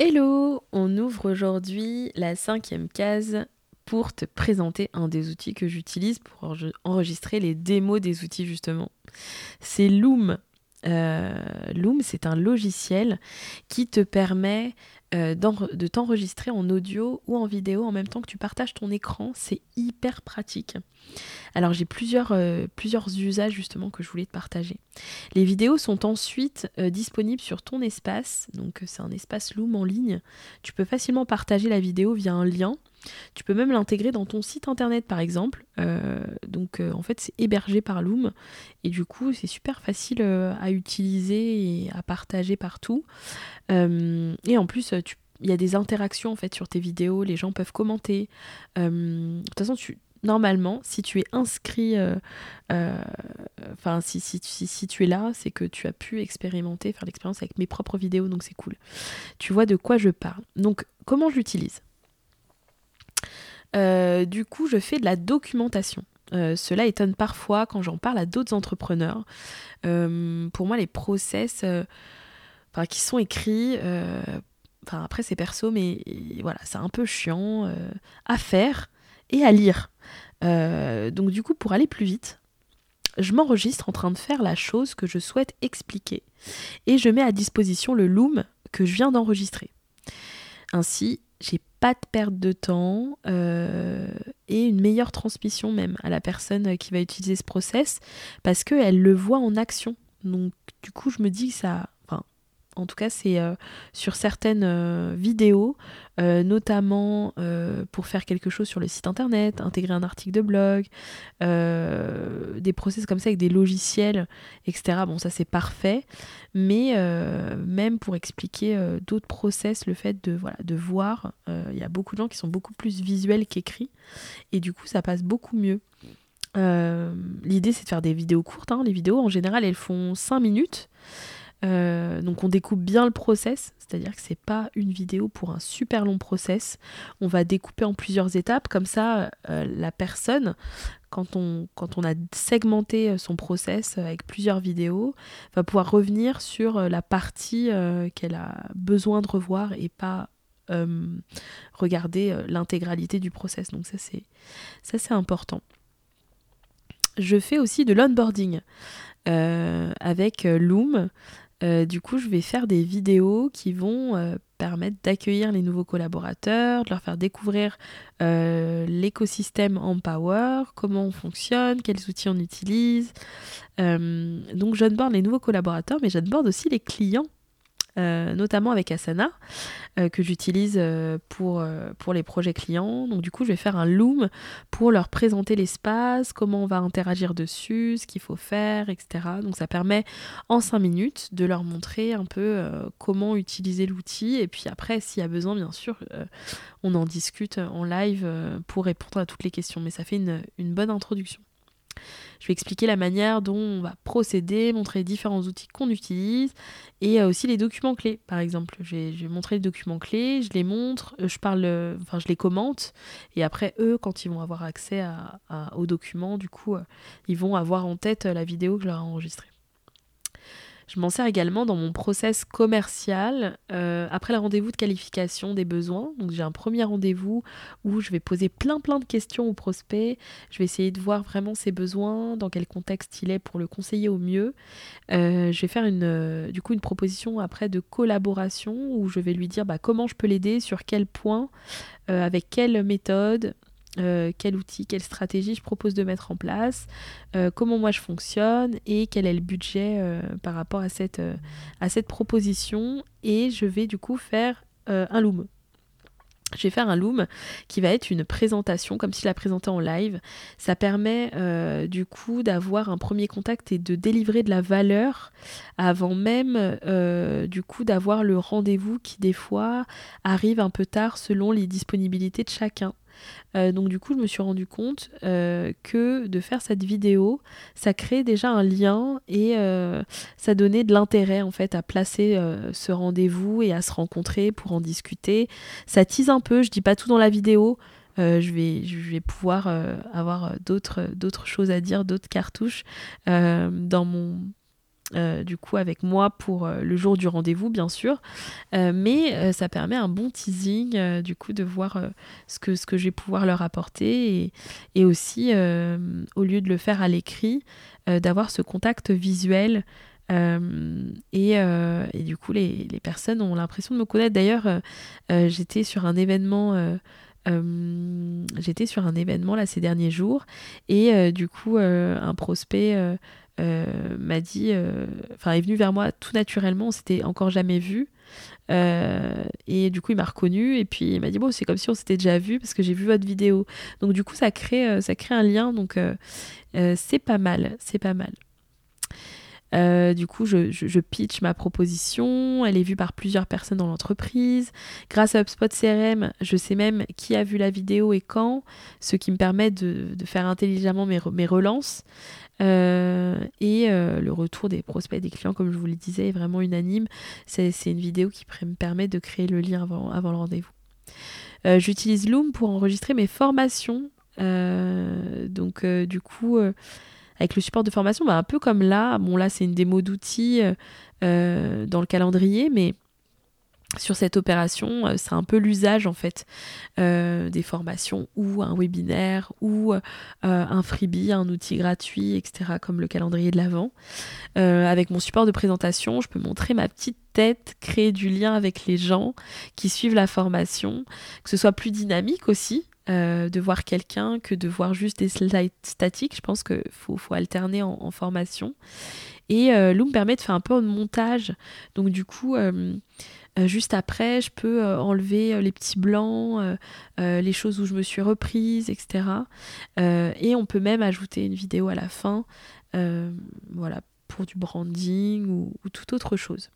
Hello, on ouvre aujourd'hui la cinquième case pour te présenter un des outils que j'utilise pour enregistrer les démos des outils justement. C'est Loom. Euh, Loom, c'est un logiciel qui te permet euh, de t'enregistrer en audio ou en vidéo en même temps que tu partages ton écran. C'est hyper pratique. Alors j'ai plusieurs, euh, plusieurs usages justement que je voulais te partager. Les vidéos sont ensuite disponibles sur ton espace. Donc c'est un espace Loom en ligne. Tu peux facilement partager la vidéo via un lien. Tu peux même l'intégrer dans ton site internet par exemple. donc en fait c'est hébergé par Loom et du coup c'est super facile à utiliser et à partager partout. et en plus il y a des interactions en fait sur tes vidéos, les gens peuvent commenter. de toute façon, normalement, si tu es inscrit, euh, euh, enfin, si, si, si, tu es là, c'est que tu as pu expérimenter, faire l'expérience avec mes propres vidéos, donc c'est cool. Tu vois de quoi je parle. Donc, comment je l'utilise? Euh, Du coup, je fais de la documentation. cela étonne parfois quand j'en parle à d'autres entrepreneurs. pour moi, les process qui sont écrits, enfin après c'est perso, mais voilà, c'est un peu chiant à faire et à lire. Euh, donc du coup, pour aller plus vite, je m'enregistre en train de faire la chose que je souhaite expliquer et je mets à disposition le loom que je viens d'enregistrer. Ainsi, j'ai pas de perte de temps euh, et une meilleure transmission même à la personne qui va utiliser ce process parce qu'elle le voit en action. Donc du coup, je me dis que ça, en tout cas, c'est euh, sur certaines euh, vidéos, euh, notamment pour faire quelque chose sur le site internet, intégrer un article de blog, des process comme ça avec des logiciels, etc. Bon, ça c'est parfait, mais même pour expliquer d'autres process, le fait de, voilà, de voir, il y a beaucoup de gens qui sont beaucoup plus visuels qu'écrits, et du coup, ça passe beaucoup mieux. L'idée c'est de faire des vidéos courtes. Hein. Les vidéos en général elles font 5 minutes. Euh, donc on découpe bien le process, c'est-à-dire que c'est pas une vidéo pour un super long process. On va découper en plusieurs étapes, comme ça euh, la personne, quand on, a segmenté son process avec plusieurs vidéos, va pouvoir revenir sur la partie euh, qu'elle a besoin de revoir et pas regarder l'intégralité du process. Donc ça c'est ça c'est important. Je fais aussi de l'onboarding avec Loom. Euh, du coup, je vais faire des vidéos qui vont euh, permettre d'accueillir les nouveaux collaborateurs, de leur faire découvrir euh, l'écosystème Empower, comment on fonctionne, quels outils on utilise. donc, j'onboard les nouveaux collaborateurs, mais j'onboard aussi les clients euh, notamment avec Asana, euh, que j'utilise euh, pour, les projets clients. Donc du coup, je vais faire un loom pour leur présenter l'espace, comment on va interagir dessus, ce qu'il faut faire, etc. Donc ça permet en 5 minutes de leur montrer un peu comment utiliser l'outil. Et puis après, s'il y a besoin, bien sûr, on en discute en live pour répondre à toutes les questions. Mais ça fait une bonne introduction. Je vais expliquer la manière dont on va procéder, montrer les différents outils qu'on utilise et euh, aussi les documents clés, par exemple. Je vais, montrer les documents clés, je les montre, euh, je parle, euh, enfin je les commente et après eux, quand ils vont avoir accès aux documents, du coup, ils vont avoir en tête la vidéo que je leur ai enregistrée. Je m'en sers également dans mon process commercial euh, après le rendez-vous de qualification des besoins. Donc j'ai un premier rendez-vous où je vais poser plein plein de questions au prospect. Je vais essayer de voir vraiment ses besoins, dans quel contexte il est pour le conseiller au mieux. Euh, je vais faire une, euh, du coup une proposition après de collaboration où je vais lui dire bah, comment je peux l'aider, sur quel point, avec quelle méthode, euh, quel outil, quelle stratégie je propose de mettre en place, euh, comment moi je fonctionne et quel est le budget euh, par rapport à cette, à cette proposition. Et je vais du coup faire un loom. Je vais faire un loom qui va être une présentation, comme si je la présentais en live. Ça permet du coup d'avoir un premier contact et de délivrer de la valeur avant même du coup d'avoir le rendez-vous qui des fois arrive un peu tard selon les disponibilités de chacun. Euh, donc du coup, je me suis rendu compte euh, que de faire cette vidéo, ça crée déjà un lien et euh, ça donnait de l'intérêt en fait à placer ce rendez-vous et à se rencontrer pour en discuter. Ça tease un peu, je dis pas tout dans la vidéo. je, vais, pouvoir avoir d'autres choses à dire, d'autres cartouches dans mon euh, du coup avec moi pour euh, le jour du rendez-vous bien sûr. Euh, mais ça permet un bon teasing du coup de voir ce que ce je vais pouvoir leur apporter et, aussi au lieu de le faire à l'écrit d'avoir ce contact visuel et, du coup les personnes ont l'impression de me connaître. D'ailleurs j'étais sur un événement j'étais sur un événement là ces derniers jours et du coup un prospect euh, m'a dit, euh, enfin est venu vers moi tout naturellement, on s'était encore jamais vu. Euh, et du coup, il m'a reconnu et puis il m'a dit bon, c'est comme si on s'était déjà vu parce que j'ai vu votre vidéo. Donc du coup, ça crée, ça crée un lien. Donc c'est pas mal, c'est pas mal. Du coup, je, pitch ma proposition, elle est vue par plusieurs personnes dans l'entreprise. Grâce à HubSpot CRM, je sais même qui a vu la vidéo et quand, ce qui me permet de, faire intelligemment mes, relances. Euh, et euh, le retour des prospects, des clients, comme je vous le disais, est vraiment unanime. C'est une vidéo qui me permet de créer le lien avant, le rendez-vous. Euh, j'utilise Loom pour enregistrer mes formations. donc du coup, avec le support de formation, bah, un peu comme là, bon là c'est une démo d'outils dans le calendrier, mais sur cette opération, euh, c'est un peu l'usage en fait euh, des formations ou un webinaire ou euh, un freebie, un outil gratuit, etc. comme le calendrier de l'Avent. avec mon support de présentation, je peux montrer ma petite tête, créer du lien avec les gens qui suivent la formation, que ce soit plus dynamique aussi. De voir quelqu'un que de voir juste des slides statiques. Je pense qu'il faut, alterner en, formation. Et Loom permet de faire un peu de montage. Donc du coup, euh, juste après, je peux euh, enlever euh, les petits blancs, les choses où je me suis reprise, etc. et on peut même ajouter une vidéo à la fin, voilà, pour du branding ou, ou toute autre chose.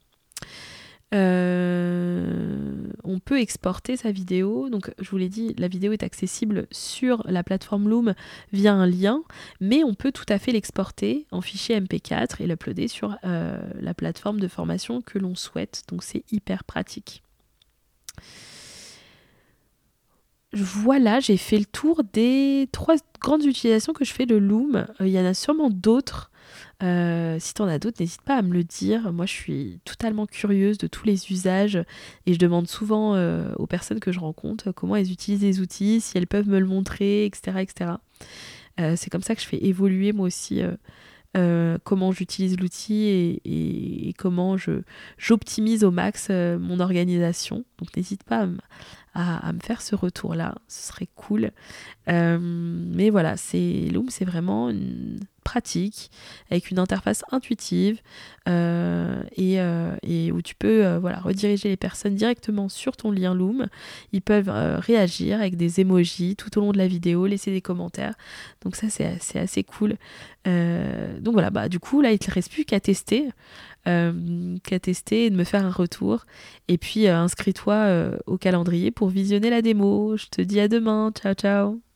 Euh, on peut exporter sa vidéo. Donc, je vous l'ai dit, la vidéo est accessible sur la plateforme Loom via un lien, mais on peut tout à fait l'exporter en fichier MP4 et l'uploader sur euh, la plateforme de formation que l'on souhaite. Donc, c'est hyper pratique. Voilà, j'ai fait le tour des trois grandes utilisations que je fais de Loom. Euh, il y en a sûrement d'autres. Euh, si tu en as d'autres, n'hésite pas à me le dire. Moi, je suis totalement curieuse de tous les usages et je demande souvent euh, aux personnes que je rencontre comment elles utilisent les outils, si elles peuvent me le montrer, etc. etc. Euh, c'est comme ça que je fais évoluer moi aussi comment j'utilise l'outil et, comment j'optimise au max mon organisation. Donc n'hésite pas à, me faire ce retour-là, ce serait cool. Euh, mais voilà, c'est Loom, c'est vraiment une pratique avec une interface intuitive euh, euh, et, où tu peux voilà, rediriger les personnes directement sur ton lien Loom. Ils peuvent réagir avec des emojis tout au long de la vidéo, laisser des commentaires. Donc ça c'est assez, assez cool. donc voilà, bah du coup là il ne te reste plus qu'à tester euh, qu'à tester et de me faire un retour. Et puis euh, inscris-toi euh, au calendrier pour visionner la démo. Je te dis à demain. Ciao ciao